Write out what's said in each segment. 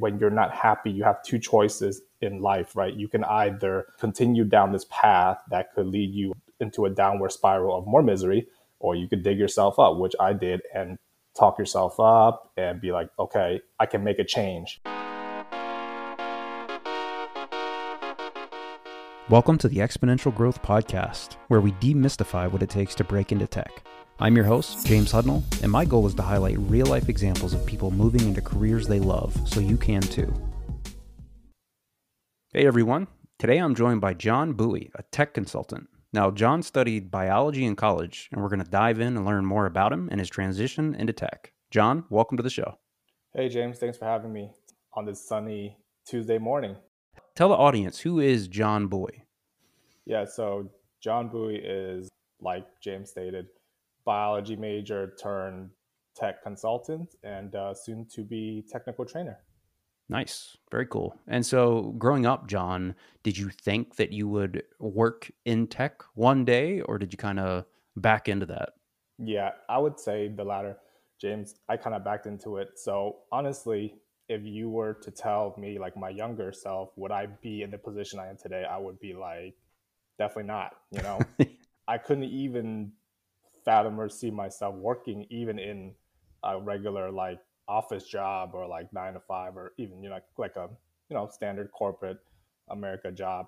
when you're not happy, you have two choices in life, right? You can either continue down this path that could lead you into a downward spiral of more misery, or you could dig yourself up, which I did, and talk yourself up and be like, okay, I can make a change. Welcome to the Exponential Growth Podcast, where we demystify what it takes to break into tech. I'm your host, James Hudnall, and my goal is to highlight real life examples of people moving into careers they love so you can too. Hey everyone, today I'm joined by John Bui, a tech consultant. Now, John studied biology in college, and we're going to dive in and learn more about him and his transition into tech. John, welcome to the show. Hey James, thanks for having me on this sunny Tuesday morning. Tell the audience who is John Bui? Yeah, so John Bui is, like James stated, biology major turned tech consultant and uh, soon to be technical trainer. Nice. Very cool. And so, growing up, John, did you think that you would work in tech one day or did you kind of back into that? Yeah, I would say the latter, James. I kind of backed into it. So, honestly, if you were to tell me, like my younger self, would I be in the position I am today? I would be like, definitely not. You know, I couldn't even fathom or see myself working even in a regular like office job or like nine to five or even you know like a you know standard corporate America job.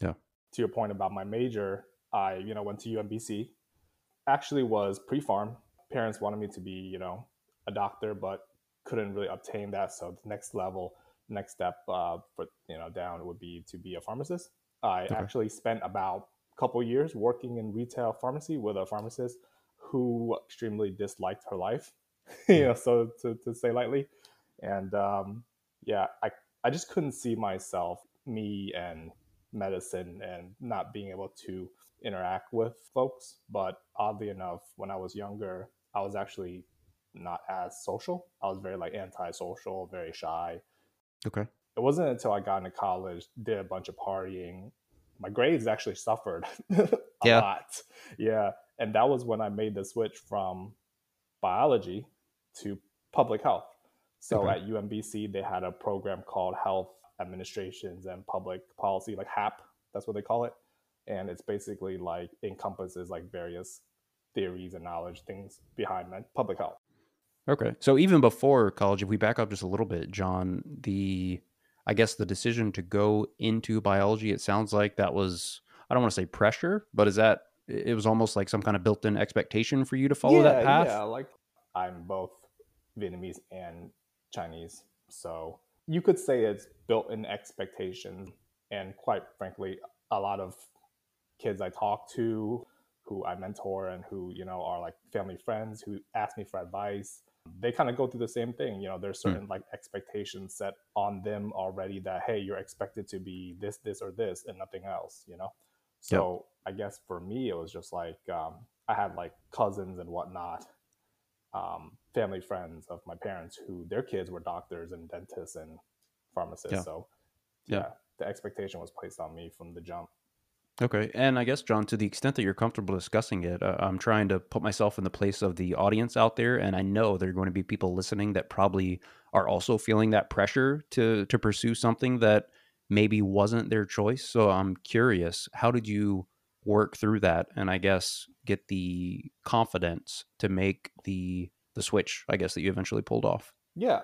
Yeah. To your point about my major, I you know went to UMBC. Actually, was pre-pharm. Parents wanted me to be you know a doctor, but couldn't really obtain that. So the next level, next step uh, for you know down would be to be a pharmacist. I okay. actually spent about a couple years working in retail pharmacy with a pharmacist who extremely disliked her life, you know, so to, to say lightly. And um, yeah, I, I just couldn't see myself, me and medicine, and not being able to interact with folks. But oddly enough, when I was younger, I was actually not as social. I was very like antisocial, very shy. Okay. It wasn't until I got into college, did a bunch of partying. My grades actually suffered a yeah. lot. Yeah and that was when I made the switch from biology to public health. So okay. at UMBC, they had a program called Health Administrations and Public Policy, like HAP, that's what they call it. And it's basically like encompasses like various theories and knowledge things behind public health. Okay. So even before college, if we back up just a little bit, John, the I guess the decision to go into biology, it sounds like that was I don't want to say pressure, but is that it was almost like some kind of built-in expectation for you to follow yeah, that path. Yeah, like I'm both Vietnamese and Chinese, so you could say it's built-in expectation. And quite frankly, a lot of kids I talk to, who I mentor, and who you know are like family friends who ask me for advice, they kind of go through the same thing. You know, there's hmm. certain mm. like expectations set on them already that hey, you're expected to be this, this, or this, and nothing else. You know. So yep. I guess for me, it was just like um, I had like cousins and whatnot, um, family friends of my parents who their kids were doctors and dentists and pharmacists. Yeah. So yeah, yeah, the expectation was placed on me from the jump. Okay. And I guess, John, to the extent that you're comfortable discussing it, uh, I'm trying to put myself in the place of the audience out there. And I know there are going to be people listening that probably are also feeling that pressure to, to pursue something that maybe wasn't their choice. So I'm curious, how did you work through that and I guess get the confidence to make the the switch, I guess that you eventually pulled off? Yeah.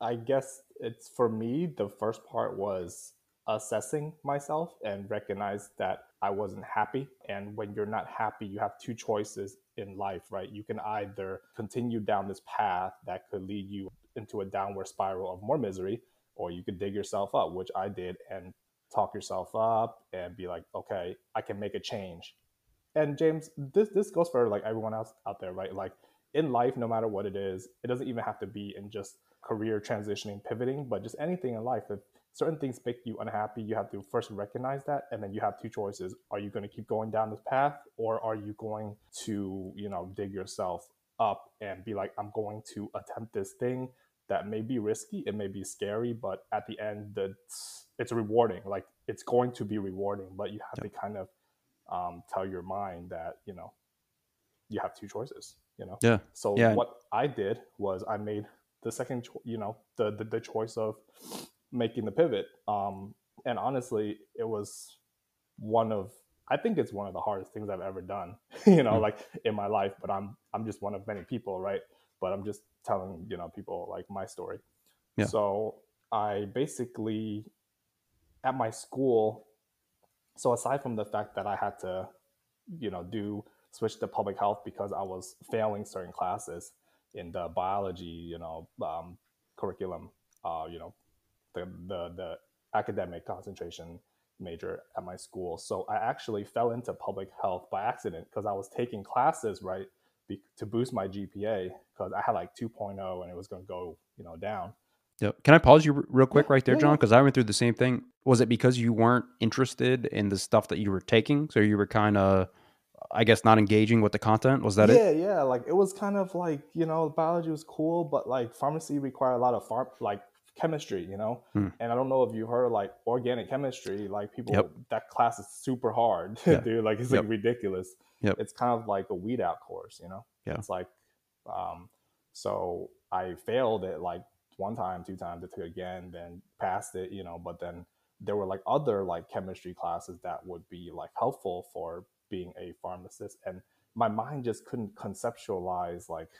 I guess it's for me the first part was assessing myself and recognize that I wasn't happy. And when you're not happy, you have two choices in life, right? You can either continue down this path that could lead you into a downward spiral of more misery, or you could dig yourself up, which I did, and talk yourself up and be like, okay, I can make a change. And James, this this goes for like everyone else out there, right? Like in life, no matter what it is, it doesn't even have to be in just career transitioning, pivoting, but just anything in life. If certain things make you unhappy, you have to first recognize that, and then you have two choices: Are you going to keep going down this path, or are you going to, you know, dig yourself up and be like, I'm going to attempt this thing that may be risky, it may be scary, but at the end, it's, it's rewarding. Like it's going to be rewarding, but you have to kind of um, tell your mind that you know you have two choices. You know. Yeah. So yeah. what I did was I made the second, you know, the, the, the choice of making the pivot. Um, and honestly, it was one of I think it's one of the hardest things I've ever done, you know, mm-hmm. like in my life. But I'm I'm just one of many people, right? But I'm just telling you know people like my story. Yeah. So I basically at my school. So aside from the fact that I had to, you know, do switch to public health because I was failing certain classes in the biology, you know, um, curriculum, uh, you know, the, the the academic concentration major at my school. So I actually fell into public health by accident because I was taking classes right be, to boost my GPA because I had like 2.0 and it was going to go you know down. Yep. Can I pause you real quick right there, John? Because I went through the same thing. Was it because you weren't interested in the stuff that you were taking, so you were kind of I guess not engaging with the content. Was that yeah, it? Yeah, yeah. Like it was kind of like you know, biology was cool, but like pharmacy required a lot of farm like chemistry, you know. Hmm. And I don't know if you heard like organic chemistry, like people yep. that class is super hard, yeah. dude. Like it's yep. like ridiculous. Yep. It's kind of like a weed out course, you know. Yeah. It's like, um, so I failed it like one time, two times, I took again, then passed it, you know. But then there were like other like chemistry classes that would be like helpful for being a pharmacist, and my mind just couldn't conceptualize like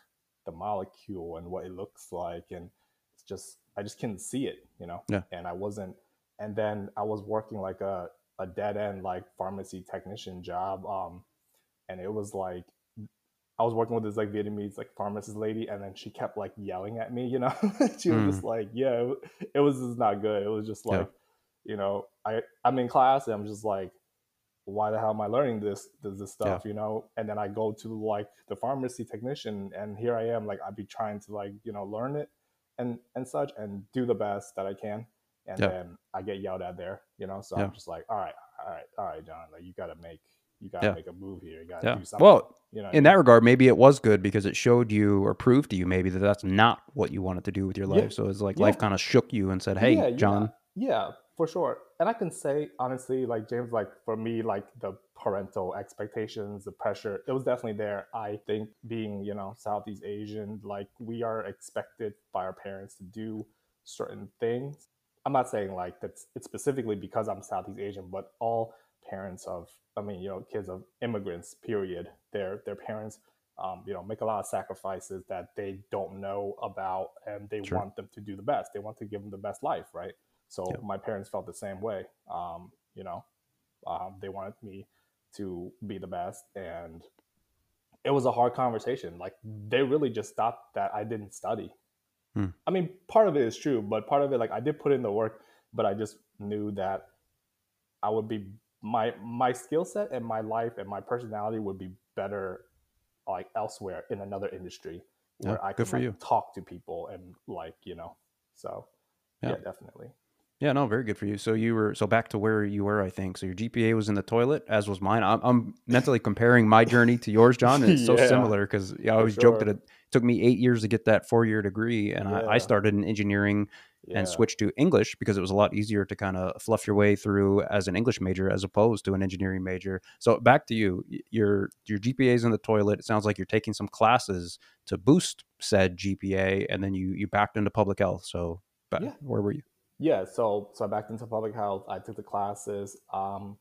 the molecule and what it looks like and it's just I just couldn't see it, you know. Yeah. And I wasn't. And then I was working like a a dead end like pharmacy technician job, um, and it was like I was working with this like Vietnamese like pharmacist lady, and then she kept like yelling at me, you know. she was mm. just like, "Yeah, it, it was just not good." It was just like, yeah. you know, I I'm in class and I'm just like, why the hell am I learning this this, this stuff, yeah. you know? And then I go to like the pharmacy technician, and here I am, like I'd be trying to like you know learn it, and and such and do the best that I can. And yeah. then I get yelled at there, you know. So yeah. I'm just like, all right, all right, all right, John. Like you got to make you got to yeah. make a move here. You got to do something. Well, you know, in that regard, maybe it was good because it showed you or proved to you maybe that that's not what you wanted to do with your life. So it's like life kind of shook you and said, "Hey, John." Yeah, for sure. And I can say honestly, like James, like for me, like the parental expectations, the pressure, it was definitely there. I think being, you know, Southeast Asian, like we are expected by our parents to do certain things. I'm not saying like that's it's specifically because I'm Southeast Asian, but all parents of I mean, you know, kids of immigrants, period, their their parents um, you know, make a lot of sacrifices that they don't know about and they sure. want them to do the best. They want to give them the best life, right? So yep. my parents felt the same way. Um, you know, um, they wanted me to be the best and it was a hard conversation like they really just thought that i didn't study hmm. i mean part of it is true but part of it like i did put in the work but i just knew that i would be my my skill set and my life and my personality would be better like elsewhere in another industry where yeah, i could like, talk to people and like you know so yeah, yeah definitely yeah, no, very good for you. So you were so back to where you were, I think. So your GPA was in the toilet, as was mine. I'm, I'm mentally comparing my journey to yours, John, and it's so similar because I always sure. joked that it took me eight years to get that four year degree, and yeah. I, I, started in engineering yeah. and switched to English because it was a lot easier to kind of fluff your way through as an English major as opposed to an engineering major. So back to you, your your GPA is in the toilet. It sounds like you're taking some classes to boost said GPA, and then you you backed into public health. So, where were you? Yeah, so so I backed into public health. I took the classes. Um,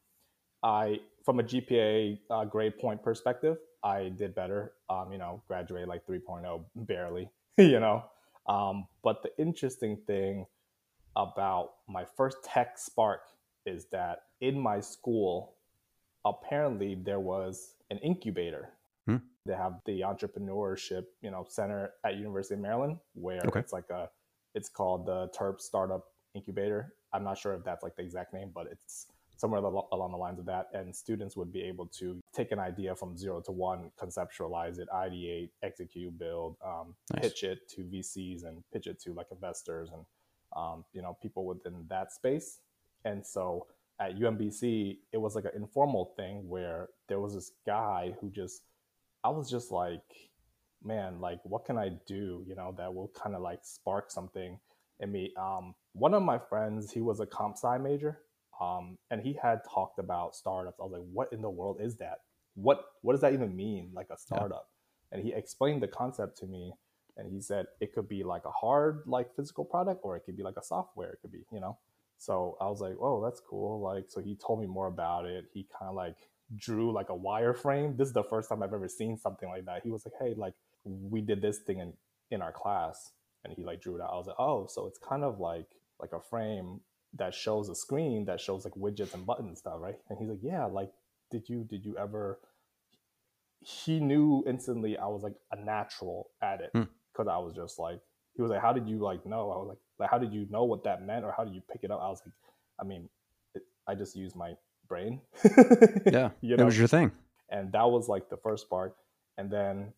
I from a GPA uh, grade point perspective, I did better. Um, you know, graduated like 3.0 barely. you know, um, but the interesting thing about my first tech spark is that in my school, apparently there was an incubator. Hmm. They have the entrepreneurship, you know, center at University of Maryland, where okay. it's like a, it's called the Terp Startup incubator. I'm not sure if that's like the exact name, but it's somewhere along the lines of that. And students would be able to take an idea from zero to one, conceptualize it, ideate, execute, build, um, nice. pitch it to VCs and pitch it to like investors and um, you know people within that space. And so at UMBC, it was like an informal thing where there was this guy who just, I was just like, man, like what can I do, you know, that will kind of like spark something in me. Um, one of my friends, he was a comp sci major, um, and he had talked about startups. I was like, what in the world is that? What what does that even mean, like a startup? Yeah. And he explained the concept to me, and he said it could be like a hard like physical product or it could be like a software it could be you know so i was like oh that's cool like so he told me more about it he kind of like drew like a wireframe this is the first time i've ever seen something like that he was like hey like we did this thing in in our class and he like drew it out i was like oh so it's kind of like like a frame that shows a screen that shows like widgets and buttons stuff right and he's like yeah like did you did you ever he knew instantly i was like a natural at it Hmm. because I was just like, he was like, how did you like know? I was like, like, how did you know what that meant, or how did you pick it up? I was like, I mean, it, I just used my brain. Yeah, you it was your thing. and that was like the first part. And then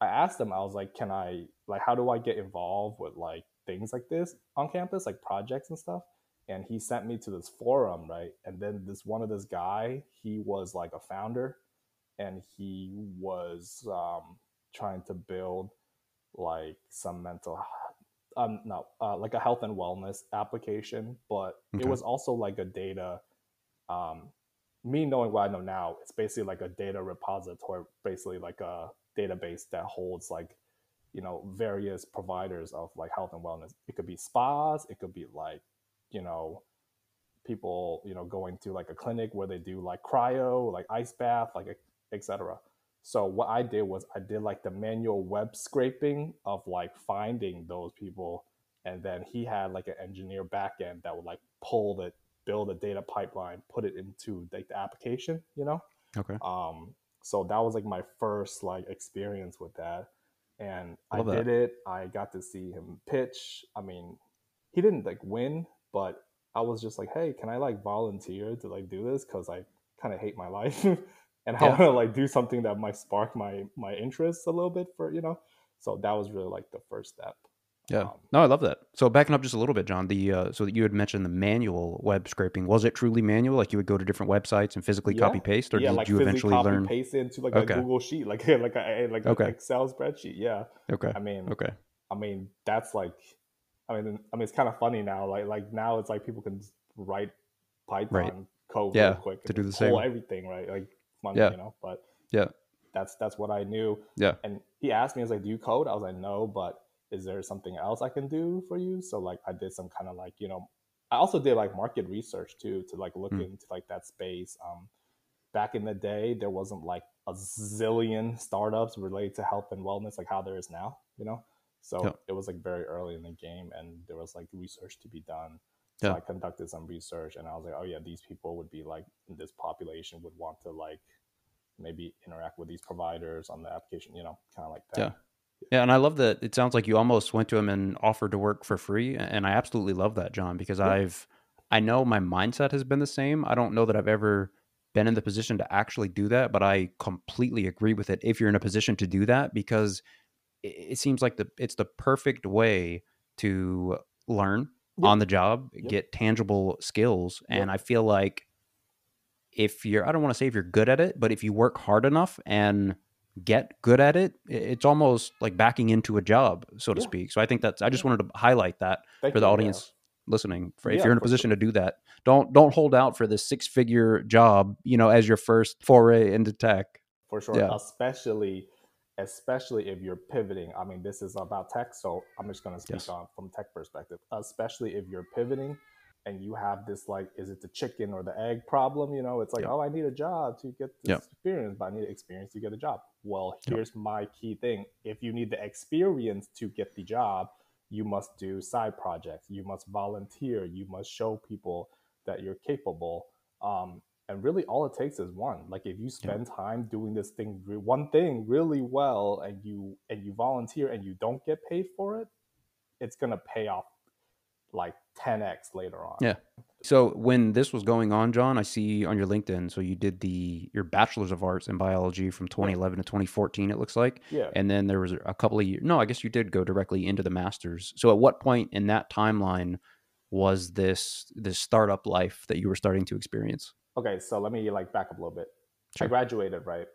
I asked him, I was like, can I like, how do I get involved with like things like this on campus, like projects and stuff? And he sent me to this forum, right? And then this one of this guy, he was like a founder, and he was um, trying to build like some mental um no uh, like a health and wellness application but Okay. it was also like a data um me knowing what i know now it's basically like a data repository basically like a database that holds like you know various providers of like health and wellness it could be spas it could be like you know people you know going to like a clinic where they do like cryo like ice bath like etc so what I did was I did like the manual web scraping of like finding those people, and then he had like an engineer backend that would like pull the build a data pipeline, put it into like the application, you know. Okay. Um, so that was like my first like experience with that, and I that. did it. I got to see him pitch. I mean, he didn't like win, but I was just like, hey, can I like volunteer to like do this? Because I kind of hate my life, and I want to like do something that might spark my my interest a little bit for you know. So that was really like the first step. Yeah. Um, No, I love that. So backing up just a little bit, John. The uh, so that you had mentioned the manual web scraping. Was it truly manual? Like you would go to different websites and physically Yeah. copy paste, or yeah, did like you physically eventually copy learn? paste into like Okay. a Google sheet, like like a like an Excel spreadsheet. Yeah, Okay. I mean, Okay. I mean that's like, I mean, I mean it's kind of funny now. Like like now it's like people can write Python code Yeah, real quick to do the same. everything right. Like fun, Yeah. you know. But Yeah. that's that's what I knew. Yeah. And he asked me, "I was like, do you code?" I was like, no, but is there something else I can do for you? So like I did some kind of like you know, I also did like market research too to like look Hmm. into like that space. Um, back in the day, there wasn't like a zillion startups related to health and wellness like how there is now. You know, so Yeah. it was like very early in the game, and there was like research to be done. So Yeah. I conducted some research, and I was like, oh yeah, these people would be like this population would want to like maybe interact with these providers on the application, you know, kind of like that. Yeah. Yeah, and I love that. It sounds like you almost went to him and offered to work for free, and I absolutely love that, John, because Yeah. I've, I know my mindset has been the same. I don't know that I've ever been in the position to actually do that, but I completely agree with it. If you're in a position to do that, because it, seems like the it's the perfect way to learn Yep. on the job, Yep. get tangible skills, Yep. and I feel like if you're, I don't want to say if you're good at it, but if you work hard enough and get good at it, it's almost like backing into a job, so to Yeah. speak. So I think that's I just wanted to highlight that Thank for the audience listening. For if Yeah, you're in a position to do that, don't don't hold out for this six figure job, you know, as your first foray into tech. for sure Yeah. especially especially if you're pivoting i mean this is about tech so i'm just going to speak Yes. on from tech perspective especially if you're pivoting and you have this like is it the chicken or the egg problem? You know it's like Yep. oh i need a job to get this Yep. experience but i need experience to get a job. Well Yep. here's my key thing. If you need the experience to get the job you must do side projects. You must volunteer. You must show people that you're capable. Um, and really all it takes is one. Like if you spend time doing this thing one thing really well and you and you volunteer and you don't get paid for it it's going to pay off like 10x later on Yeah. So when this was going on, John, I see on your LinkedIn, so you did the your bachelor's of arts in biology from 2011 to 2014 it looks like. yeah And then there was a couple of years. No, I guess you did go directly into the masters. So at what point in that timeline was this this startup life that you were starting to experience? okay so let me like back up a little bit Sure. i graduated right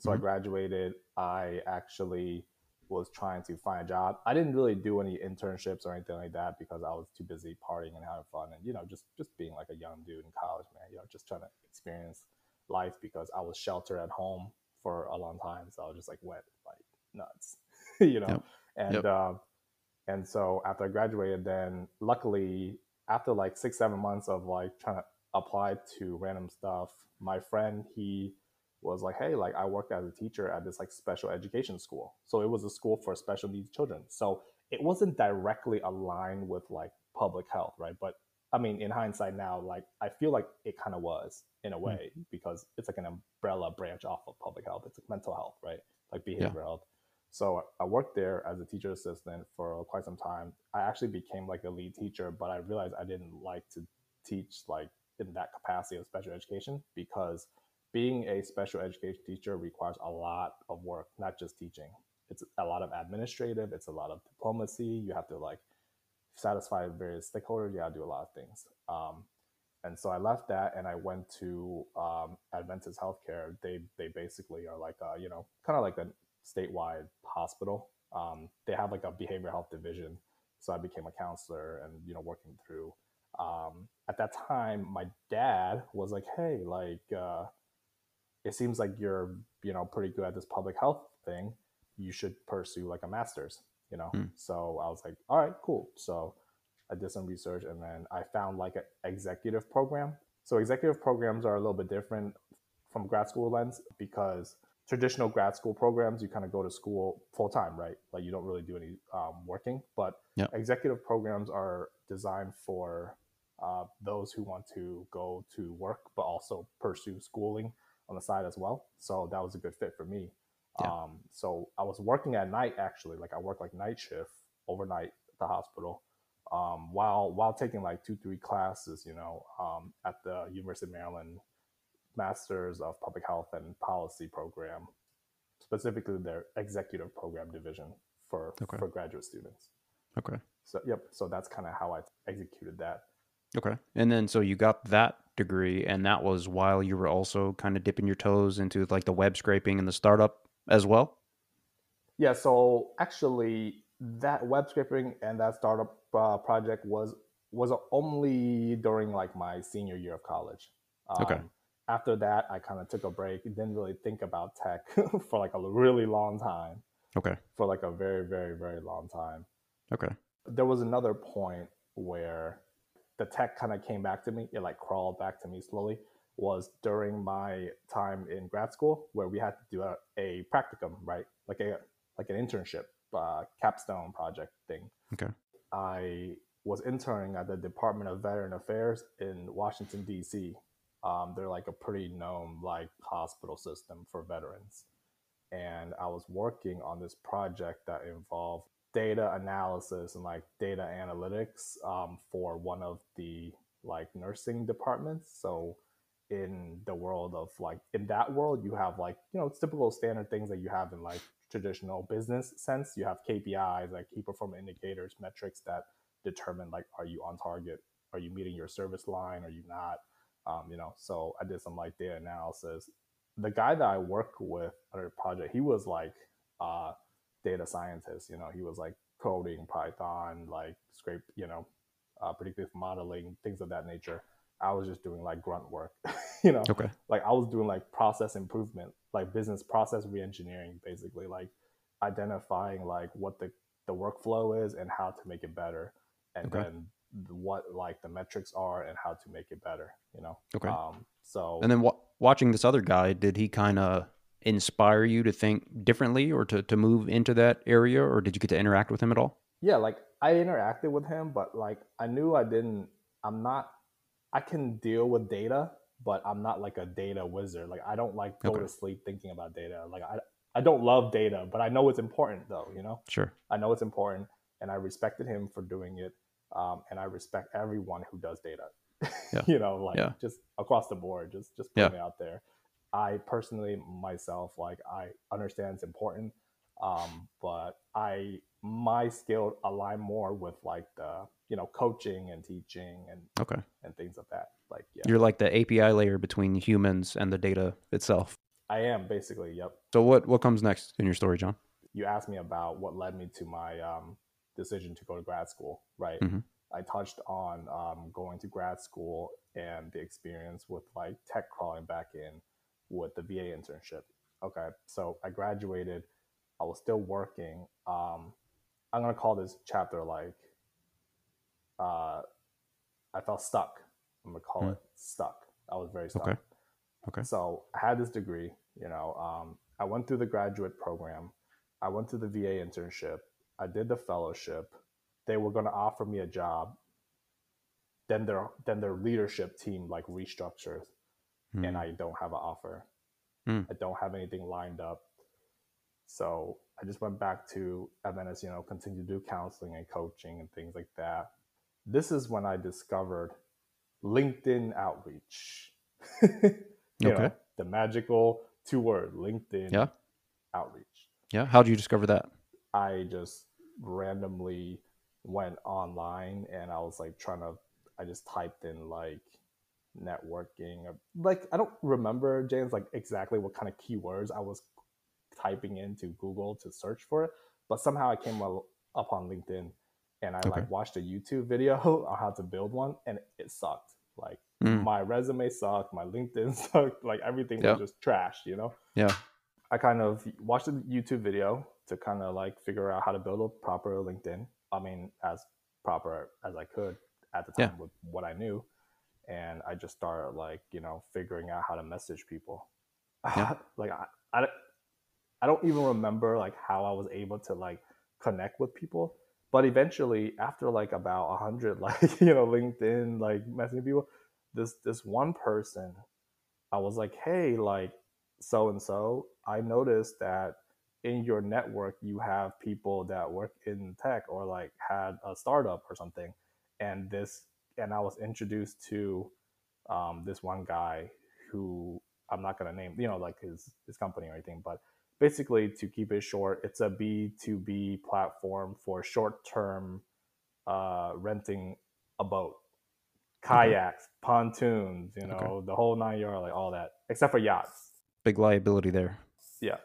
so i Mhm. graduated i actually was trying to find a job i didn't really do any internships or anything like that because i was too busy partying and having fun and you know just just being like a young dude in college man you know just trying to experience life because i was sheltered at home for a long time so i was just like wet like nuts you know Yep. and Yep. uh, and so after I graduated, then luckily after like six seven months of like trying to apply to random stuff, my friend he was like, hey, like I worked as a teacher at this like special education school. So it was a school for special needs children. So it wasn't directly aligned with like public health, right? But I mean, in hindsight now, like I feel like it kind of was in a hmm. way because it's like an umbrella branch off of public health. It's like mental health, right? Like behavioral health. So I worked there as a teacher assistant for quite some time. I actually became like a lead teacher, but I realized I didn't like to teach like in that capacity of special education because being a special education teacher requires a lot of work, not just teaching. It's a lot of administrative, it's a lot of diplomacy. You have to like satisfy various stakeholders. You have to do a lot of things. Um, and so I left that and I went to um, Adventist Healthcare. They they basically are like a, you know kind of like a statewide hospital. Um, they have like a behavioral health division. So I became a counselor and you know working through. Um, at that time, my dad was like, "Hey, like uh, it seems like you're you know pretty good at this public health thing. You should pursue like a master's." You know. Hmm. So I was like, "All right, cool." So I did some research and then I found like an executive program. So executive programs are a little bit different from grad school lens because traditional grad school programs you kind of go to school full time, right? Like you don't really do any um, working. But Yeah. executive programs are designed for uh, those who want to go to work but also pursue schooling on the side as well. So that was a good fit for me. Yeah. Um, so I was working at night actually, like I worked like night shift overnight at the hospital um, while while taking like two three classes you know um, at the university of maryland masters of public health and policy program specifically their executive program division for Okay. for graduate students Okay. so yep so that's kind of how i executed that Okay. And then so you got that degree and that was while you were also kind of dipping your toes into like the web scraping and the startup as well? yeah so actually that web scraping and that startup uh, project was was only during like my senior year of college um, Okay. after that i kind of took a break didn't really think about tech for like a really long time Okay. for like a very very very long time Okay. there was another point where the tech kind of came back to me it like crawled back to me slowly was during my time in grad school where we had to do a, a practicum right? Like a like an internship uh, capstone project thing. Okay. i was interning at the department of veteran affairs in washington d.c um, they're like a pretty known like hospital system for veterans. And I was working on this project that involved data analysis and like data analytics um, for one of the like nursing departments. So in the world of like in that world, you have like you know typical standard things that you have in like traditional business sense. You have KPIs like key performance indicators, metrics that determine like are you on target, are you meeting your service line, are you not, um, you know. So I did some like data analysis the guy that I work with on a project, he was like uh data scientist, you know, he was like coding Python, like scrape, you know, uh, predictive modeling, things of that nature. I was just doing like grunt work, you know, Okay. like I was doing like process improvement, like business process reengineering, basically like identifying like what the, the workflow is and how to make it better. And Okay. then what like the metrics are and how to make it better, you know? Okay. Um, so And then wa- watching this other guy, did he kind of inspire you to think differently or to, to move into that area or did you get to interact with him at all? yeah like i interacted with him but like i knew i didn't i'm not i can deal with data but i'm not like a data wizard like i don't like go Okay. to sleep thinking about data like i i don't love data but i know it's important though you know Sure. i know it's important and i respected him for doing it um, and i respect everyone who does data Yeah. you know like Yeah. just across the board just just Yeah. putting it out there i personally myself like i understand it's important um, but I my skill align more with like the you know coaching and teaching and Okay. and things of that. Like yeah, You're like the API layer between humans and the data itself. I am basically. Yep. So what what comes next in your story, John? You asked me about what led me to my um, decision to go to grad school, right? Mhm. I touched on um, going to grad school and the experience with like tech crawling back in with the VA internship. Okay, so I graduated. I was still working. Um, I'm gonna call this chapter like uh, I felt stuck. I'm gonna call Hmm. it stuck. I was very stuck. Okay. Okay. So I had this degree. You know, um, I went through the graduate program. I went through the VA internship. I did the fellowship. They were gonna offer me a job. Then their then their leadership team like restructures, Hmm. and I don't have an offer. Hmm. I don't have anything lined up. So I just went back to MNS, you know, continue to do counseling and coaching and things like that. This is when I discovered LinkedIn outreach. You know, Okay. the magical two word LinkedIn Yeah. outreach. Yeah. How did you discover that? I just randomly went online and I was like trying to, I just typed in like networking. or- Like, I don't remember, James, like exactly what kind of keywords I was typing into Google to search for it, but somehow I came up on LinkedIn and I Okay. like watched a YouTube video on how to build one and it sucked. Like, Mm. my resume sucked, my LinkedIn sucked, like everything Yeah. was just trash, you know? Yeah. I kind of watched a YouTube video to kind of like figure out how to build a proper LinkedIn. I mean, as proper as I could at the Yeah. time with what I knew. And I just started like, you know, figuring out how to message people. Yeah. like I, I, I don't even remember like how I was able to like connect with people. But eventually, after like about a hundred, like you know, LinkedIn, like messaging people, this this one person, I was like, hey, like so and so, I noticed that in your network you have people that work in tech or like had a startup or something, and this, and I was introduced to um, this one guy who I'm not gonna name, you know, like his his company or anything, but basically to keep it short, it's a B2B platform for short term uh, renting a boat, kayaks, pontoons, you know, Okay. the whole nine yard, like all that, except for yachts. Big liability there. Yeah.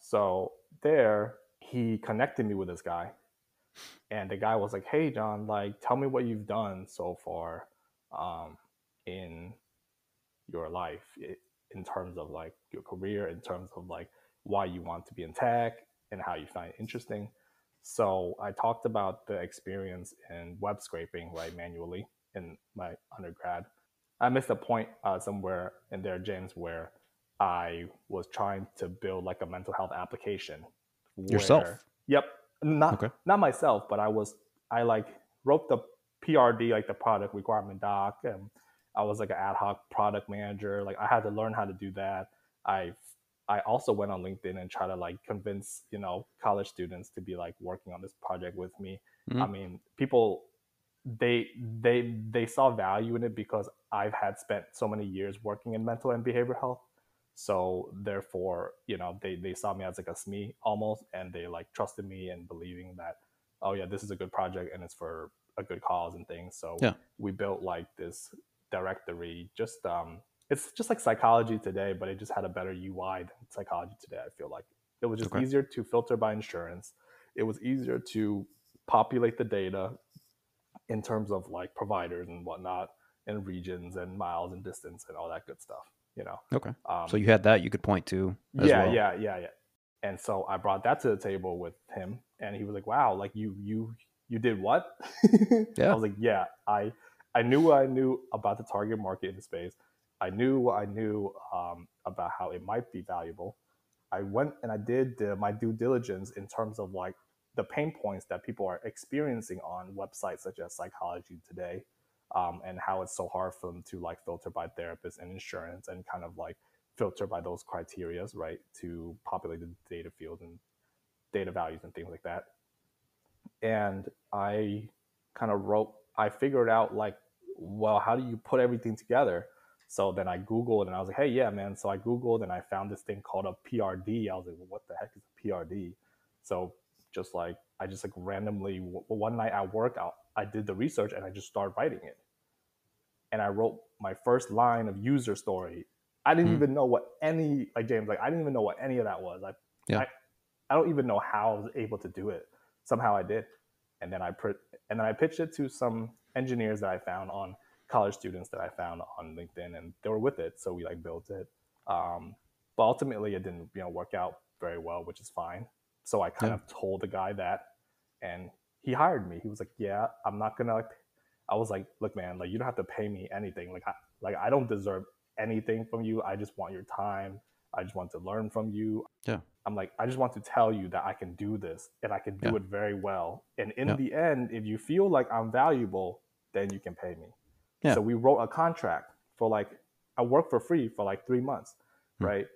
So there, he connected me with this guy, and the guy was like, "Hey, John, like, tell me what you've done so far, um, in your life, in terms of like your career, in terms of like why you want to be in tech and how you find it interesting." So I talked about the experience in web scraping, right, manually in my undergrad. I missed a point uh, somewhere in there, James, where I was trying to build like a mental health application. Yourself? Yep. Not Okay. not myself, but I was I like wrote the PRD, like the product requirement doc, and I was like an ad hoc product manager. Like I had to learn how to do that. I I also went on LinkedIn and try to like convince you know college students to be like working on this project with me. I Mhm. mean, people they they they saw value in it because I've had spent so many years working in mental and behavioral health. So therefore, you know, they they saw me as like a SME almost, and they like trusted me and believing that, oh yeah, this is a good project and it's for a good cause and things. So Yeah. we built like this directory. Just um, it's just like psychology today, but it just had a better UI than psychology today. I feel like it was just Okay. easier to filter by insurance. It was easier to populate the data in terms of like providers and whatnot and regions and miles and distance and all that good stuff you know Okay. um, So you had that you could point to as yeah well. yeah yeah yeah and so i brought that to the table with him and he was like wow like you you you did what Yeah. i was like yeah i i knew what i knew about the target market in the space i knew what i knew um, about how it might be valuable i went and i did the, my due diligence in terms of like the pain points that people are experiencing on websites such as psychology today um, and how it's so hard for them to like filter by therapists and insurance and kind of like filter by those criterias right to populate the data field and data values and things like that. And i kind of wrote i figured out like well how do you put everything together? So then i googled and i was like hey yeah man. So i googled and i found this thing called a prd i was like well, what the heck is a prd so just like i just like randomly one night at work i did the research and i just started writing it. And i wrote my first line of user story. I didn't Hmm. even know what any like james like i didn't even know what any of that was. I Yeah. I, I don't even know how i was able to do it. Somehow i did. And then i put and then i pitched it to some engineers that i found on college students that i found on linkedin and they were with it. So we like built it. Um, but ultimately it didn't you know work out very well which is fine. So i kind Yeah. of told the guy that and he hired me. He was like, "Yeah, I'm not gonna." I was like, "Look, man, like you don't have to pay me anything. Like, I, like I don't deserve anything from you. I just want your time. I just want to learn from you. Yeah. I'm like, I just want to tell you that I can do this and I can do Yeah. it very well. And in Yeah. the end, if you feel like I'm valuable, then you can pay me. Yeah. So we wrote a contract for like, I worked for free for like three months, Hmm. right?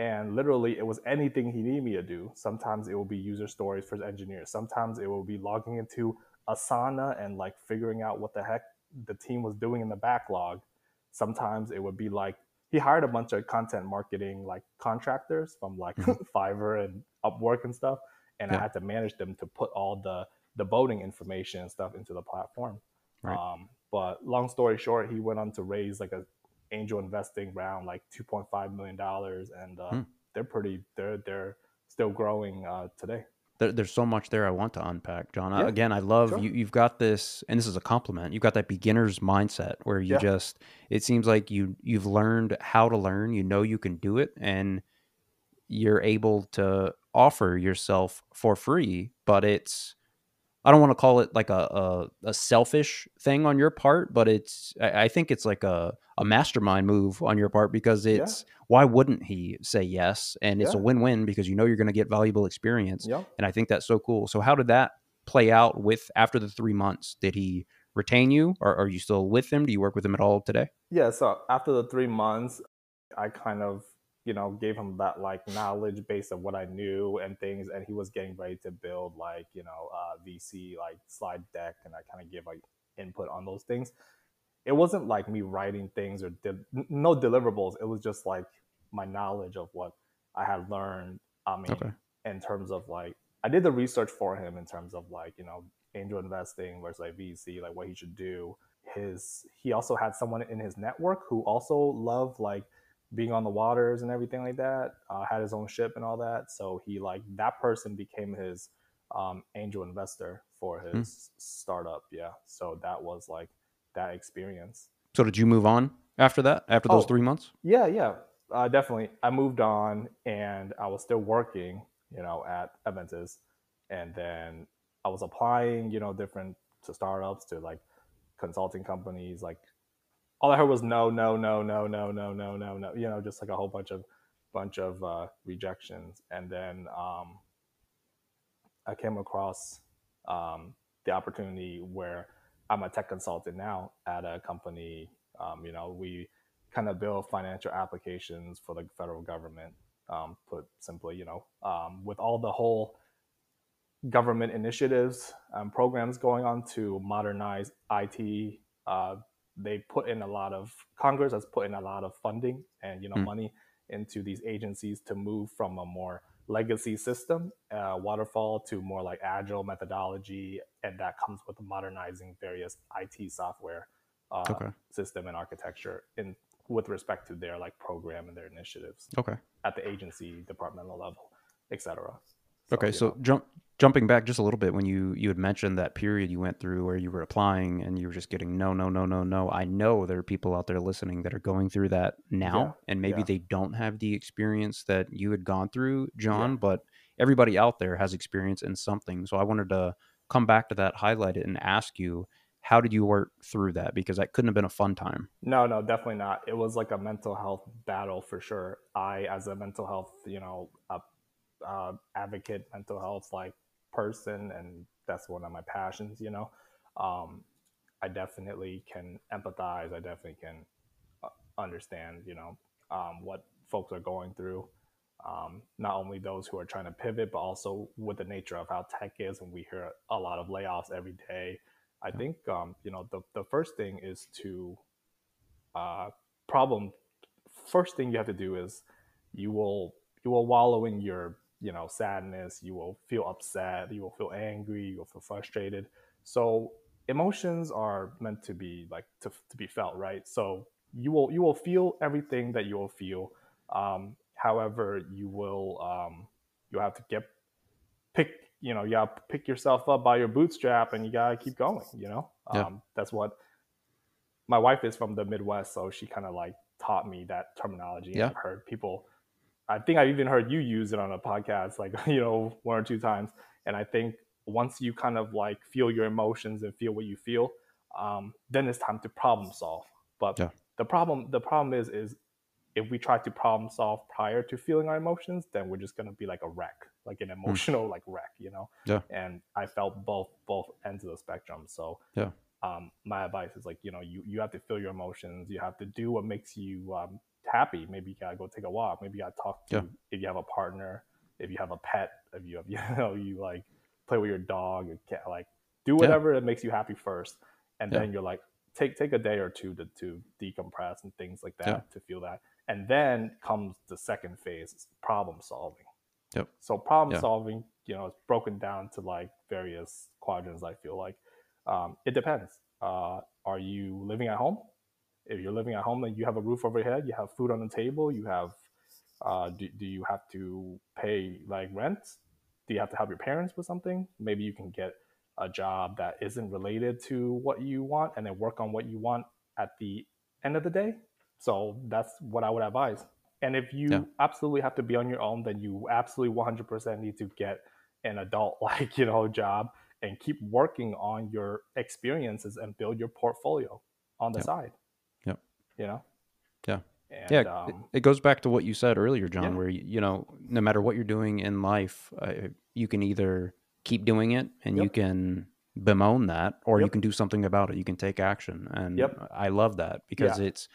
And literally, it was anything he needed me to do. Sometimes it will be user stories for engineers. Sometimes it will be logging into Asana and like figuring out what the heck the team was doing in the backlog. Sometimes it would be like he hired a bunch of content marketing like contractors from like Mhm. Fiverr and Upwork and stuff, and I had to manage them to put all the the voting information and stuff into the platform. Right. Um, but long story short, he went on to raise like a angel investing round, like two point five million dollars, and uh, Hmm. they're pretty they're they're still growing uh, today. There, there's so much there I want to unpack, John. Yeah, Again, I love sure. you. You've got this, and this is a compliment. You've got that beginner's mindset where you Yeah. just. It seems like you you've learned how to learn. You know you can do it, and you're able to offer yourself for free. But it's. I don't want to call it like a, a, a selfish thing on your part, but it's I, I think it's like a, a mastermind move on your part because Yeah. it's why wouldn't he say yes? And it's a win win because you know you're going to get valuable experience and I think that's so cool. So how did that play out with after the three months? Did he retain you, or are you still with him? Do you work with him at all today? Yeah, so after the three months, I kind of, you know, gave him that like knowledge base of what I knew and things, and he was getting ready to build like, you know, uh, VC like slide deck, and I kind of give like input on those things. It wasn't like me writing things or de- no deliverables. It was just like my knowledge of what I had learned. I mean, Okay. in terms of like, I did the research for him in terms of like, you know, angel investing versus like VC, like what he should do his he also had someone in his network who also loved like being on the waters and everything like that uh, had his own ship and all that so he like that person became his um, angel investor for his startup yeah so that was like that experience So did you move on after that? After those Oh. three months? yeah yeah uh, definitely i moved on and i was still working you know at Adventist and then i was applying you know different to startups to like consulting companies like all i heard was no no no no no no no no no you know just like a whole bunch of bunch of uh, rejections. And then um, i came across um, the opportunity where i'm a tech consultant now at a company um, you know we kind of build financial applications for the federal government um, put simply you know um, with all the whole government initiatives um, programs going on to modernize it uh, they put in a lot of congress has put in a lot of funding and you know Hmm. money into these agencies to move from a more legacy system uh, waterfall to more like agile methodology and that comes with modernizing various it software uh, Okay. system and architecture in with respect to their like program and their initiatives Okay. at the agency departmental level etc Okay. So jump jumping back just a little bit when you you had mentioned that period you went through where you were applying and you were just getting no no no no no. I know there are people out there listening that are going through that now, Yeah, and maybe yeah. they don't have the experience that you had gone through, John. But everybody out there has experience in something. So I wanted to come back to that, highlight it, and ask you. How did you work through that? Because that couldn't have been a fun time. No, no, definitely not. It was like a mental health battle for sure. I, as a mental health, you know, uh, uh, advocate, mental health like person, and that's one of my passions. You know, um, I definitely can empathize. I definitely can uh, understand. You know, um, what folks are going through. Um, not only those who are trying to pivot, but also with the nature of how tech is, and we hear a lot of layoffs every day. I Yeah. think um, you know the the first thing is to uh, problem first thing you have to do is you will you will wallow in your you know sadness you will feel upset you will feel angry you will feel frustrated. So emotions are meant to be like to, to be felt right? So you will you will feel everything that you will feel. Um, however you will um, you have to get pick you know you got to pick yourself up by your bootstrap and you got to keep going you know? Yeah. um, that's what my wife is from the midwest so she kind of like taught me that terminology. Yeah. i've heard people i think I've even heard you use it on a podcast like you know one or two times and i think once you kind of like feel your emotions and feel what you feel, um, then it's time to problem solve. But Yeah. the problem the problem is is if we try to problem solve prior to feeling our emotions, then we're just gonna be like a wreck, like an emotional like wreck, you know. Hmm. Yeah. And I felt both both ends of the spectrum. So Yeah. um, my advice is like you know you you have to feel your emotions. You have to do what makes you um, happy. Maybe you gotta go take a walk. Maybe you gotta talk to Yeah. if you have a partner, if you have a pet, if you have you know you like play with your dog, your cat, like do whatever that makes you happy first, and Yeah. then you're like take take a day or two to to decompress and things like that Yeah. to feel that, and then comes the second phase, problem solving. Yep. So problem Yeah. solving, you know, it's broken down to like various quadrants. I feel like um, it depends. Uh, are you living at home? If you're living at home, then you have a roof over your head, you have food on the table, you have. Uh, do, do you have to pay like rent? Do you have to help your parents with something? Maybe you can get a job that isn't related to what you want and then work on what you want at the end of the day. So that's what I would advise. And if you Yeah. absolutely have to be on your own, then you absolutely 100% need to get an adult like, you know, job and keep working on your experiences and build your portfolio on the Yep. side. Yep. You know? Yeah. And, yeah, it- um, it goes back to what you said earlier, John, Yeah. where you, you know, no matter what you're doing in life, uh, you can either keep doing it and you can bemoan that, or you can do something about it. You can take action, and Yep. I love that because Yeah. it's.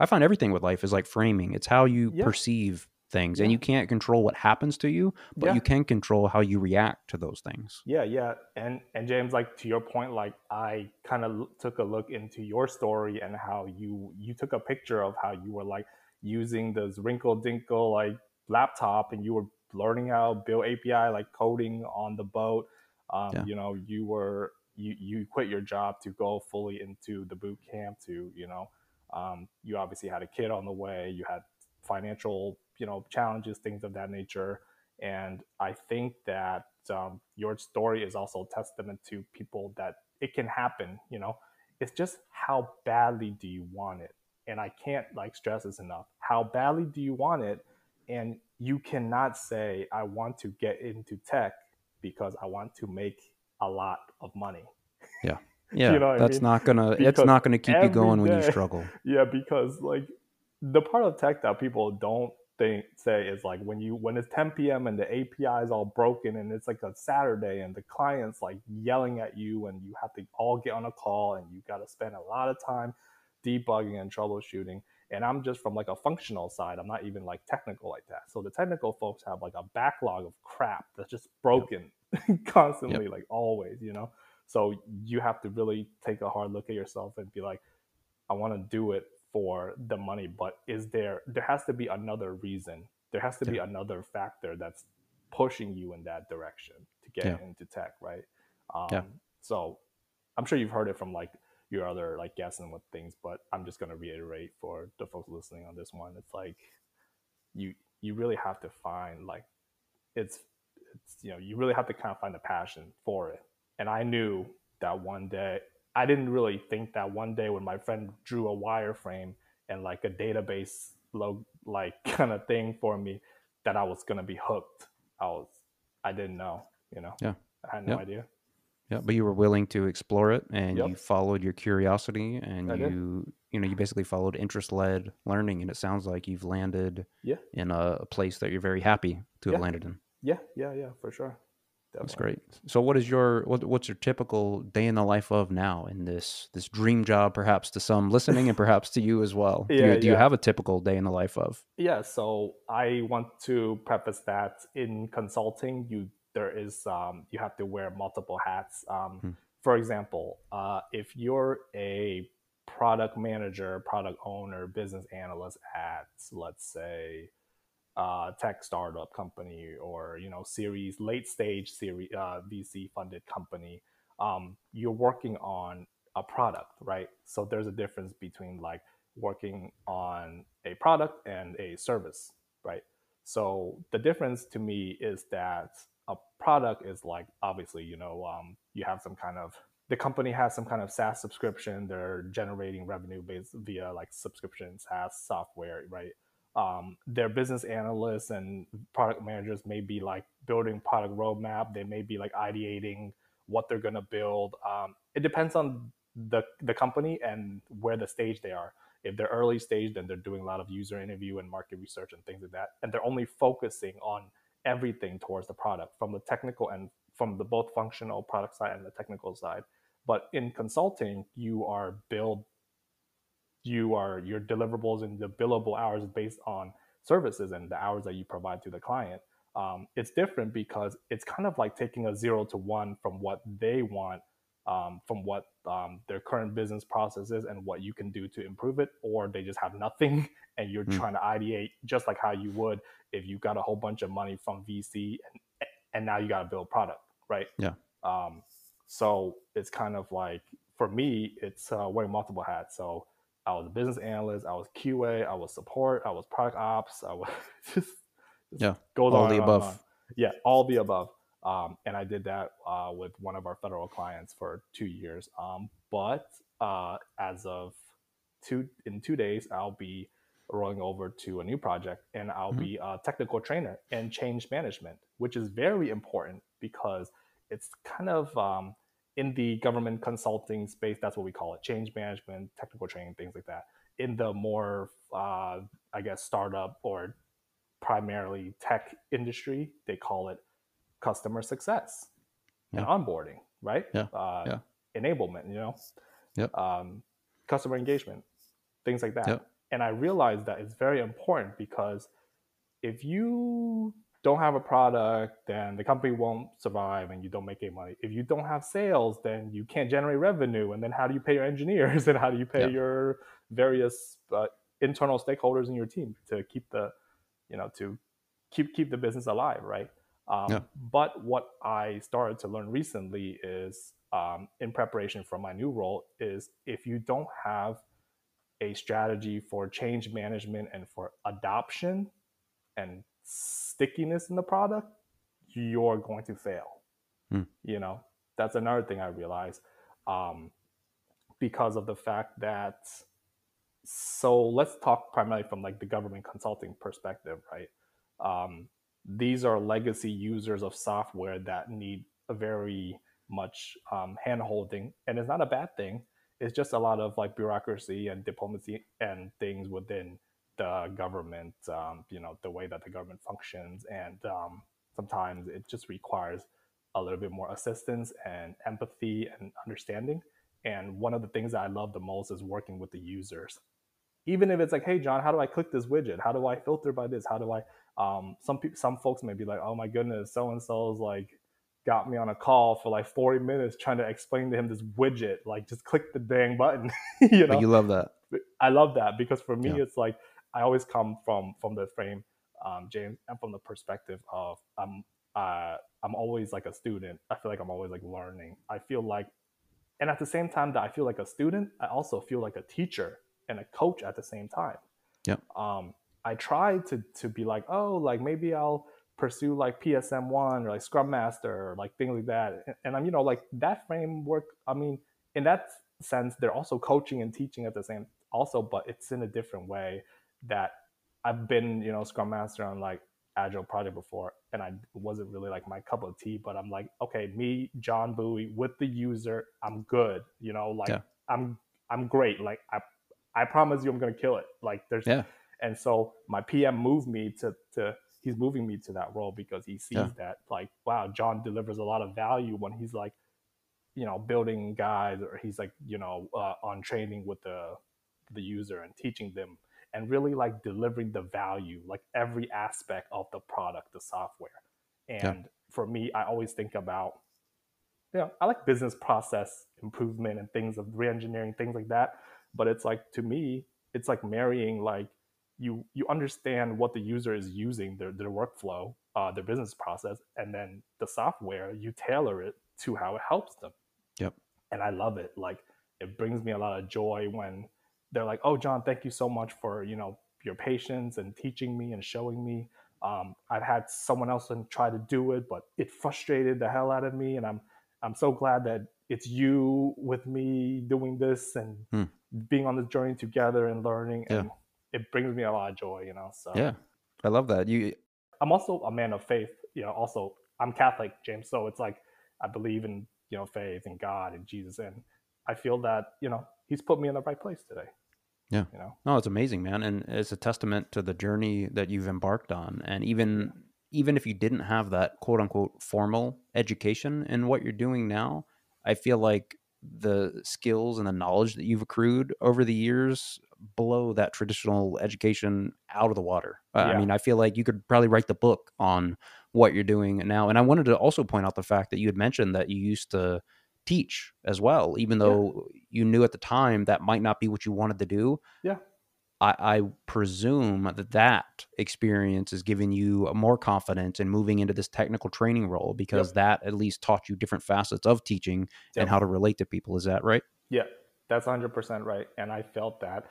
I find everything with life is like framing. It's how you perceive things, and you can't control what happens to you, but Yeah. you can control how you react to those things. Yeah, yeah, and and James, like to your point, like I kind of took a look into your story and how you you took a picture of how you were like using this wrinkle dinkle like laptop and you were learning how to build API like coding on the boat. Um, Yeah. You know, you were you you quit your job to go fully into the boot camp to you know, um, you obviously had a kid on the way. You had financial you know challenges, things of that nature. And I think that um, your story is also a testament to people that it can happen. You know, it's just how badly do you want it? And I can't like stress this enough. How badly do you want it? And you cannot say, I want to get into tech because I want to make a lot of money. Yeah, know what I that's mean? not gonna. it's not gonna keep you going when you struggle. Yeah, because like the part of tech that people don't think say is like when you when it's 10 p.m. and the API is all broken and it's like a Saturday and the client's like yelling at you and you have to all get on a call and you got to spend a lot of time debugging and troubleshooting. And I'm just from like a functional side. I'm not even like technical like that. So the technical folks have like a backlog of crap that's just broken constantly, like always, you know. So you have to really take a hard look at yourself and be like, I want to do it for the money, but is there there has to be another reason. There has to be another factor that's pushing you in that direction to get Yeah. into tech, right? Um, Yeah. So I'm sure you've heard it from like your other like guests and what things, but I'm just gonna reiterate for the folks listening on this one. It's like you you really have to find like it's it's you know you really have to kind of find a passion for it. And I knew that one day I didn't really think that one day when my friend drew a wireframe and like a database log like kind of thing for me that I was gonna be hooked. I was I didn't know, you know. Yeah. I had no idea. Yeah, but you were willing to explore it, and Yep. you followed your curiosity, and I did. you you know you basically followed interest led learning, and it sounds like you've landed Yeah. in a, a place that you're very happy to have Yeah. landed in. Yeah, yeah, yeah, for sure. That's Definitely. great. So, what is your what, what's your typical day in the life of now in this this dream job, perhaps to some listening, and perhaps to you as well? do, Yeah, you, do you have a typical day in the life of? Yeah, so I want to preface that in consulting, you there is um, you have to wear multiple hats. Um, Hmm. For example, uh, if you're a product manager, product owner, business analyst at let's say uh, tech startup company or you know series late stage series uh, VC funded company, um, you're working on a product, right? So there's a difference between like working on a product and a service, right? So the difference to me is that a product is like obviously you know um, you have some kind of the company has some kind of SaaS subscription. They're generating revenue based via like subscription SaaS software, right? Um, their business analysts and product managers may be like building product roadmap. They may be like ideating what they're going to build. Um, it depends on the the company and where the stage they are. If they're early stage, then they're doing a lot of user interview and market research and things like that, and they're only focusing on everything towards the product from the technical and from the both functional product side and the technical side. But in consulting, you are build you are your deliverables and the billable hours based on services and the hours that you provide to the client. Um, it's different because it's kind of like taking a zero to one from what they want, um, from what um, their current business process is and what you can do to improve it, or they just have nothing and you're mm. trying to ideate just like how you would if you got a whole bunch of money from VC and, and now you got to build product, right? Yeah. Um, so it's kind of like for me, it's uh, wearing multiple hats. So I was a business analyst, I was QA, I was support, I was product ops, I was just, just yeah, goes all the above. On. Yeah, all the above. Um, and I did that uh, with one of our federal clients for two years. Um, but uh, as of two in two days, I'll be rolling over to a new project, and I'll mm-hmm. be a technical trainer and change management, which is very important because it's kind of um, in the government consulting space, that's what we call it change management, technical training, things like that. In the more, uh, I guess, startup or primarily tech industry, they call it customer success yeah. and onboarding, right? Yeah. Uh, yeah. Enablement, you know? Yep. Um, customer engagement, things like that. Yep. And I realized that it's very important because if you don't have a product, then the company won't survive and you don't make any money. If you don't have sales, then you can't generate revenue. And then how do you pay your engineers and how do you pay yeah. your various uh, internal stakeholders in your team to keep the, you know, to keep keep the business alive, right? Um, yeah. But what I started to learn recently is, um, in preparation for my new role, is if you don't have a strategy for change management and for adoption and stickiness in the product, you're going to fail. Hmm. You know, that's another thing I realized um, because of the fact that. So let's talk primarily from like the government consulting perspective, right? Um, these are legacy users of software that need a very much um, hand holding, and it's not a bad thing. It's just a lot of like bureaucracy and diplomacy and things within the government, um, you know, the way that the government functions, and um, sometimes it just requires a little bit more assistance and empathy and understanding. And one of the things that I love the most is working with the users. Even if it's like, hey, John, how do I click this widget? How do I filter by this? How do I? Um, some people, some folks may be like, oh my goodness, so and so's like got me on a call for like 40 minutes trying to explain to him this widget. Like, just click the dang button. you know, but you love that. I love that because for me, yeah. it's like I always come from from the frame, um, James, and from the perspective of I'm uh, I'm always like a student. I feel like I'm always like learning. I feel like, and at the same time that I feel like a student, I also feel like a teacher and a coach at the same time. Yeah. Um, I try to to be like, oh, like maybe I'll pursue like PSM one or like Scrum Master or like things like that. And, and I'm you know like that framework. I mean, in that sense, they're also coaching and teaching at the same also, but it's in a different way that I've been, you know, Scrum Master on like Agile project before, and I wasn't really like my cup of tea. But I'm like, okay, me, John Bui, with the user, I'm good. You know, like yeah. I'm I'm great. Like I I promise you, I'm gonna kill it. Like there's yeah. And so my PM moved me to to he's moving me to that role because he sees yeah. that like wow, John delivers a lot of value when he's like, you know, building guys or he's like you know uh, on training with the the user and teaching them and really like delivering the value, like every aspect of the product, the software. And yeah. for me, I always think about, you know, I like business process improvement and things of re-engineering, things like that. But it's like to me, it's like marrying like you you understand what the user is using, their their workflow, uh, their business process, and then the software, you tailor it to how it helps them. Yep. And I love it. Like it brings me a lot of joy when they're like, "Oh, John, thank you so much for you know your patience and teaching me and showing me." Um, I've had someone else and try to do it, but it frustrated the hell out of me, and I'm I'm so glad that it's you with me doing this and hmm. being on the journey together and learning, and yeah. it brings me a lot of joy, you know. So yeah, I love that. You, I'm also a man of faith, you know. Also, I'm Catholic, James, so it's like I believe in you know faith and God and Jesus, and I feel that you know He's put me in the right place today. Yeah. You know. No, it's amazing, man, and it's a testament to the journey that you've embarked on, and even even if you didn't have that quote unquote formal education in what you're doing now, I feel like the skills and the knowledge that you've accrued over the years blow that traditional education out of the water. Yeah. I mean, I feel like you could probably write the book on what you're doing now. And I wanted to also point out the fact that you had mentioned that you used to teach as well, even Yeah. though you knew at the time that might not be what you wanted to do. Yeah. I, I presume that that experience is giving you more confidence in moving into this technical training role because that at least taught you different facets of teaching and how to relate to people. Is that right? Yeah, that's 100% right. And I felt that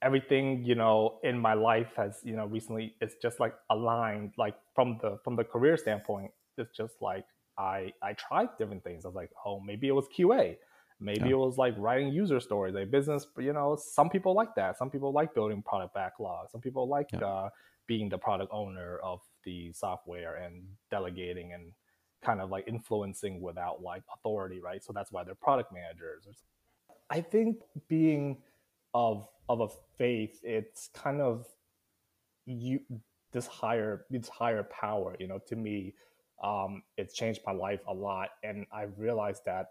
everything, you know, in my life has, you know, recently it's just like aligned like from the from the career standpoint, it's just like I I tried different things. I was like, "Oh, maybe it was QA. Maybe Yeah. it was like writing user stories, a business, you know, some people like that. Some people like building product backlog. Some people like Yeah. uh, being the product owner of the software and delegating and kind of like influencing without like authority, right? So that's why they're product managers. I think being of of a faith, it's kind of you this higher this higher power. You know, to me, um, it's changed my life a lot, and I realized that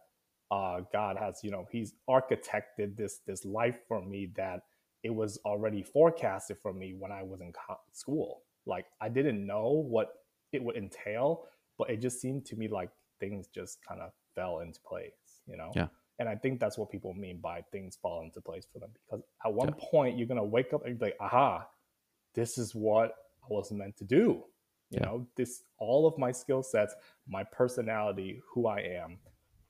uh, God has, you know, He's architected this this life for me that it was already forecasted for me when I was in co- school. Like I didn't know what it would entail, but it just seemed to me like things just kind of fell into place, you know? Yeah. And I think that's what people mean by things fall into place for them because at one Yeah. point you're gonna wake up and be like, aha, this is what I was meant to do. You Yeah. know, this all of my skill sets, my personality, who I am,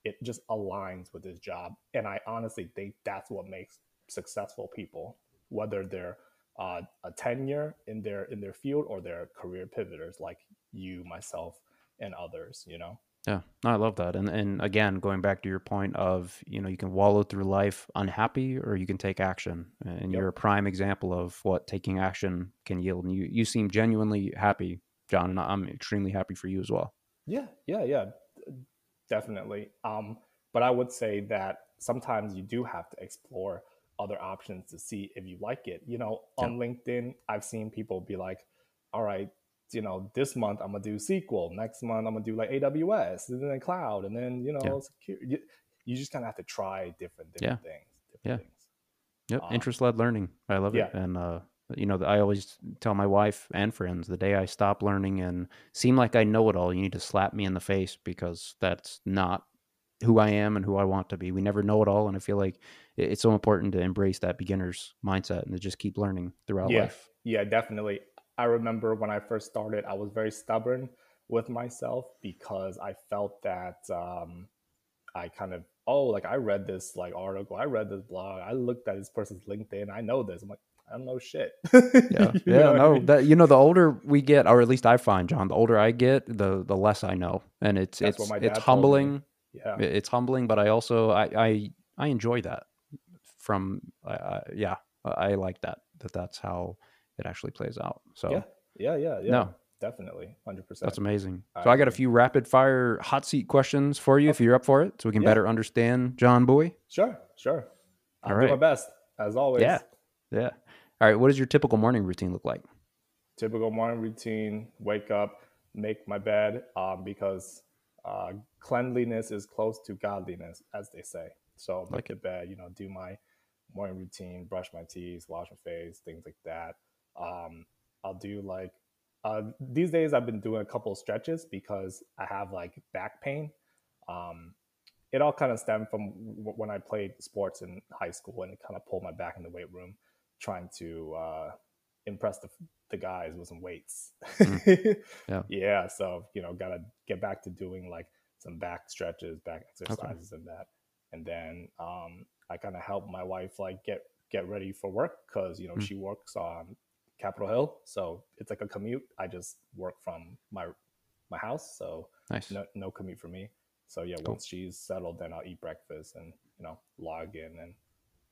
it just aligns with this job. And I honestly think that's what makes successful people, whether they're uh, a tenure in their in their field or they're career pivoters like you, myself, and others. You know. Yeah, no, I love that. And and again, going back to your point of, you know, you can wallow through life unhappy or you can take action. And Yep. you're a prime example of what taking action can yield. And you you seem genuinely happy, John, and I'm extremely happy for you as well. Yeah, yeah, yeah, definitely. Um, but I would say that sometimes you do have to explore other options to see if you like it. You know, on LinkedIn, I've seen people be like, "All right, you know, this month I'm gonna do SQL. Next month I'm gonna do like AWS, and then cloud, and then you know, Yeah. security." You, you just kind of have to try different different things. Different Yeah. things. Yep, Um, interest led learning. I love it. yeah. And uh, you know, I always tell my wife and friends the day I stop learning and seem like I know it all, you need to slap me in the face because that's not who I am and who I want to be. We never know it all, and I feel like it's so important to embrace that beginner's mindset and to just keep learning throughout Yeah. life. Yeah, definitely. I remember when I first started, I was very stubborn with myself because I felt that um, I kind of, oh, like I read this like article, I read this blog, I looked at this person's LinkedIn, I know this. I'm like, I don't know shit. Yeah, You yeah, know what I no, mean? that you know, the older we get, or at least I find, John, the older I get, the the less I know, and it's That's it's what my it's humbling. yeah, It's humbling, but I also I I, I enjoy that. From I I yeah, I I like that that that's how it actually plays out. So yeah, yeah, yeah, yeah. No. definitely, hundred percent. that's amazing. I So I got a few rapid fire hot seat questions for you if you're up for it, so we can Yeah. better understand John Bui. Sure, sure. I'll All do my best as always. Yeah. Yeah. All right. What does your typical morning routine look like? typical morning routine wake up make my bed um, because uh, cleanliness is close to godliness as they say so make Like the bed you know do my morning routine brush my teeth wash my face things like that um, i'll do like uh, these days i've been doing a couple of stretches because i have like back pain um, it all kind of stemmed from w- when i played sports in high school and it kind of pulled my back in the weight room trying to uh, impress the, the guys with some weights. Yeah. Yeah. So, you know, got to get back to doing like some back stretches, back exercises and that. And then um, I kind of help my wife like get, get ready for work because, you know, Mm. she works on Capitol Hill. So it's like a commute. I just work from my, my house. So Nice. no, no commute for me. So yeah, Cool. once she's settled, then I'll eat breakfast and, you know, log in and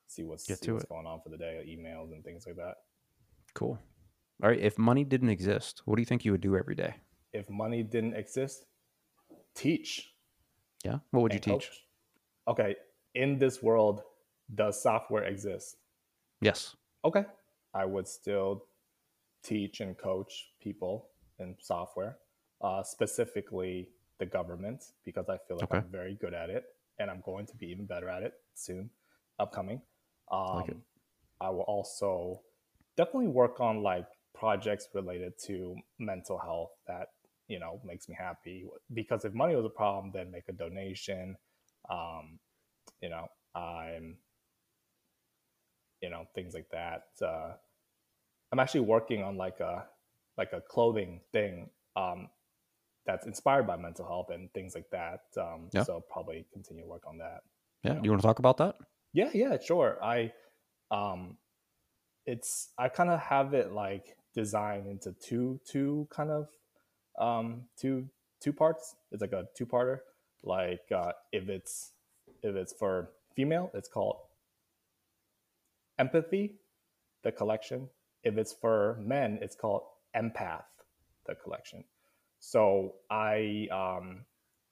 see what's, Get see what's it. going on for the day, emails and things like that. Cool. All right. If money didn't exist, what do you think you would do every day? if money didn't exist, teach. Yeah. What would you teach? coach. Okay, in this world, does software exist? Yes. Okay, I would still teach and coach people in software, uh, specifically the government, because I feel like Okay. I'm very good at it, and I'm going to be even better at it soon, upcoming. Um, like. I will also definitely work on like projects related to mental health that you know makes me happy. Because if money was a problem, then make a donation. Um, you know, I'm, you know, things like that. Uh, I'm actually working on like a like a clothing thing um, that's inspired by mental health and things like that. Um, Yeah. So probably continue to work on that. Yeah. Yeah. Do you want to talk about that? Yeah, yeah, sure. I um it's I kind of have it like designed into two two kind of um two two parts. It's like a two-parter. Like uh if it's if it's for female, it's called empathy, the collection. If it's for men, it's called empath, the collection. So I um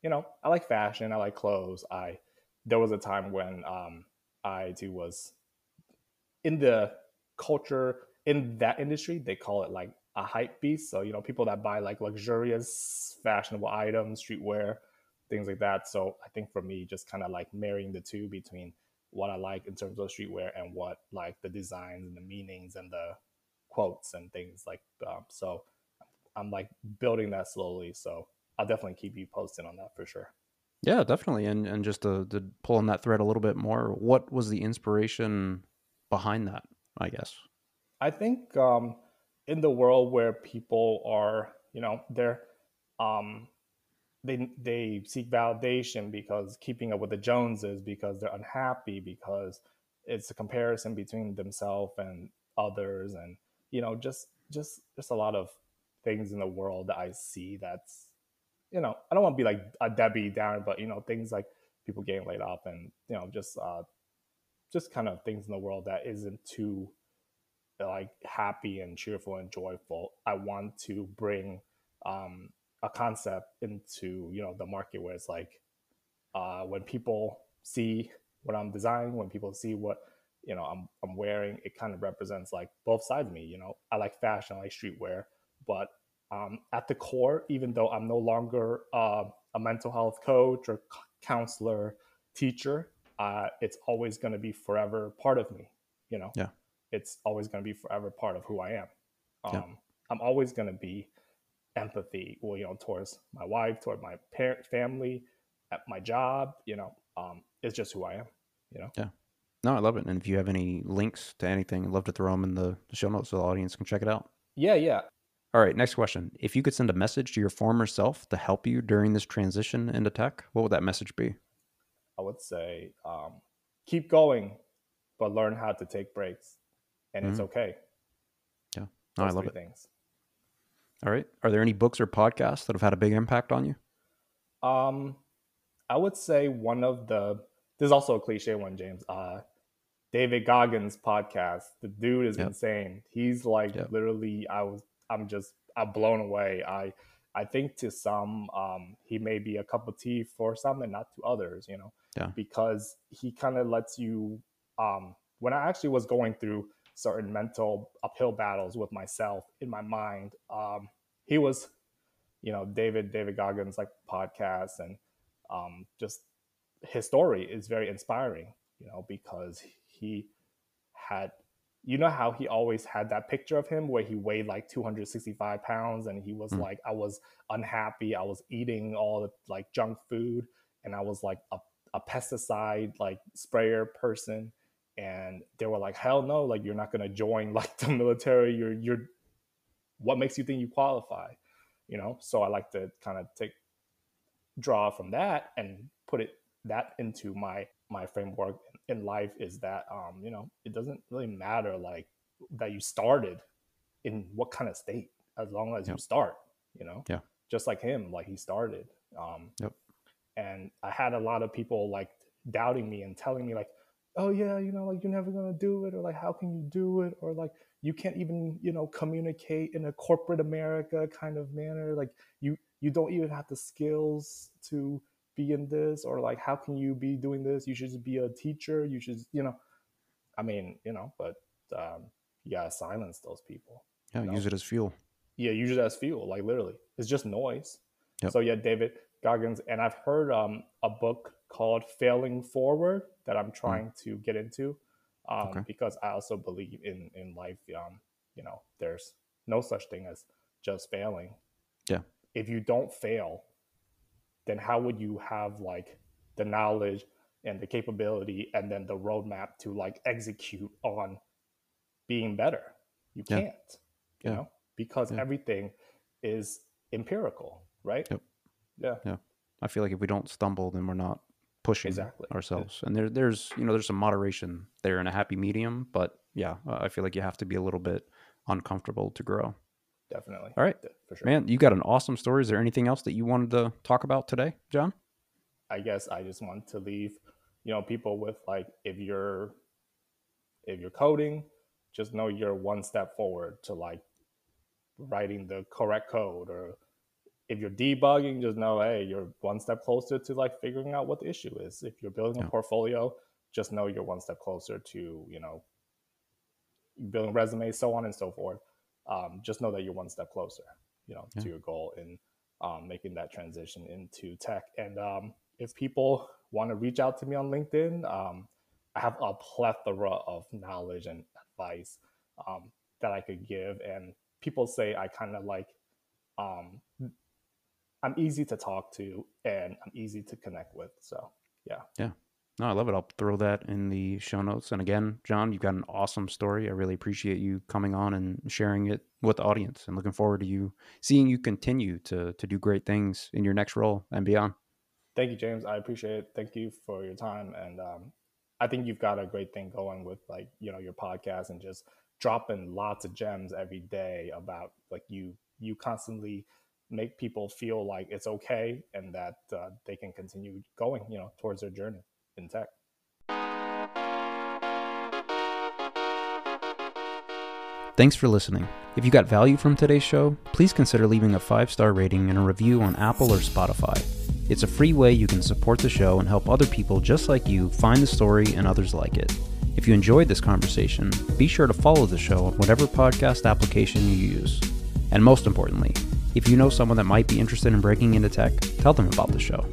you know, I like fashion, I like clothes. I there was a time when um I too was in the culture in that industry. They call it like a hype beast. So you know, people that buy like luxurious, fashionable items, streetwear, things like that. So I think for me, just kind of like marrying the two between what I like in terms of streetwear and what like the designs and the meanings and the quotes and things like. Um, so I'm like building that slowly. So I'll definitely keep you posted on that for sure. Yeah, definitely. And and just to, to pull on that thread a little bit more, what was the inspiration behind that? I guess. I think um, in the world where people are, you know, they're um, they they seek validation because keeping up with the Joneses because they're unhappy because it's a comparison between themselves and others and you know just just just a lot of things in the world that I see that's you know I don't want to be like a Debbie Downer but you know things like people getting laid off and you know just uh just kind of things in the world that isn't too like happy and cheerful and joyful. I want to bring um, a concept into you know the market where it's like uh, when people see what I'm designing, when people see what you know I'm I'm wearing, it kind of represents like both sides of me. You know, I like fashion, I like streetwear, but um, at the core, even though I'm no longer uh, a mental health coach or counselor, teacher, uh, it's always going to be forever part of me. You know, Yeah. it's always going to be forever part of who I am. Um, Yeah. I'm always going to be empathy, well, you know, towards my wife, toward my parent, family, at my job. You know, um, it's just who I am. You know. Yeah. No, I love it. And if you have any links to anything, I'd love to throw them in the, the show notes so the audience can check it out. Yeah, yeah. All right, next question. If you could send a message to your former self to help you during this transition into tech, what would that message be? I would say um, keep going, but learn how to take breaks, and it's Mhm. okay. No, I love it. Things. All right. Are there any books or podcasts that have had a big impact on you? Um, I would say one of the this is also a cliche one, James. Uh, David Goggins podcast. The dude is Yep. insane. He's like Yep. literally. I was. I'm just. I'm blown away. I. I think to some, um, he may be a cup of tea for some, and not to others. You know. Yeah. Because he kind of lets you. Um, when I actually was going through certain mental uphill battles with myself in my mind, um, he was you know david david goggins like podcast and um, just his story is very inspiring you know because he had you know how he always had that picture of him where he weighed like 265 pounds and he was Mm. like i was unhappy. I was eating all the like junk food and i was like a, a pesticide like sprayer person. And they were like hell no like you're not going to join like the military. You're you're what makes you think you qualify? You know? So i like to kind of take draw from that and put it that into my my framework in life is that um you know it doesn't really matter like that you started in what kind of state as long as Yep. you start you know Yeah. just like him like he started um Yep. and i had a lot of people like doubting me and telling me like oh yeah you know like you're never gonna do it or like how can you do it or like you can't even you know communicate in a corporate america kind of manner like you you don't even have the skills to be in this or like how can you be doing this you should be a teacher you should you know i mean you know but um you gotta silence those people yeah you know? use it as fuel yeah use it as fuel like literally it's just noise Yep. so yeah david goggins and i've heard um a book called failing forward that i'm trying to get into um Mm. Okay. because i also believe in in life um you know there's no such thing as just failing Yeah. if you don't fail then how would you have like the knowledge and the capability and then the roadmap to like execute on being better you Yeah. can't you Yeah. know because Yeah. everything is empirical right Yep. yeah Yeah. I feel like if we don't stumble, then we're not pushing Exactly. Ourselves. And there, there's, you know, there's some moderation there in a happy medium. But yeah, I feel like you have to be a little bit uncomfortable to grow. Definitely All right. For sure Man, you got an awesome story. Is there anything else that you wanted to talk about today, John? i guess i just want to leave you know people with like if you're if you're coding just know you're one step forward to like writing the correct code or if you're debugging just know hey you're one step closer to like figuring out what the issue is if you're building Yeah. a portfolio just know you're one step closer to you know building resumes so on and so forth um, just know that you're one step closer you know Yeah. to your goal in um, making that transition into tech and um, if people want to reach out to me on linkedin um, i have a plethora of knowledge and advice um, that i could give and people say i kind of like um, i'm easy to talk to and i'm easy to connect with so yeah. yeah No, I love it. I'll throw that in the show notes. And again, John, you've got an awesome story. I really appreciate you coming on and sharing it with the audience and looking forward to you seeing you continue to to do great things in your next role and beyond. thank you james i appreciate it thank you for your time and um, i think you've got a great thing going with like you know your podcast and just dropping lots of gems every day about like you you constantly make people feel like it's okay and that uh, they can continue going you know towards their journey in tech Thanks for listening. If you got value from today's show, please consider leaving a five star rating and a review on Apple or Spotify. It's a free way you can support the show and help other people just like you find the story and others like it. If you enjoyed this conversation, be sure to follow the show on whatever podcast application you use. And most importantly, if you know someone that might be interested in breaking into tech, tell them about the show.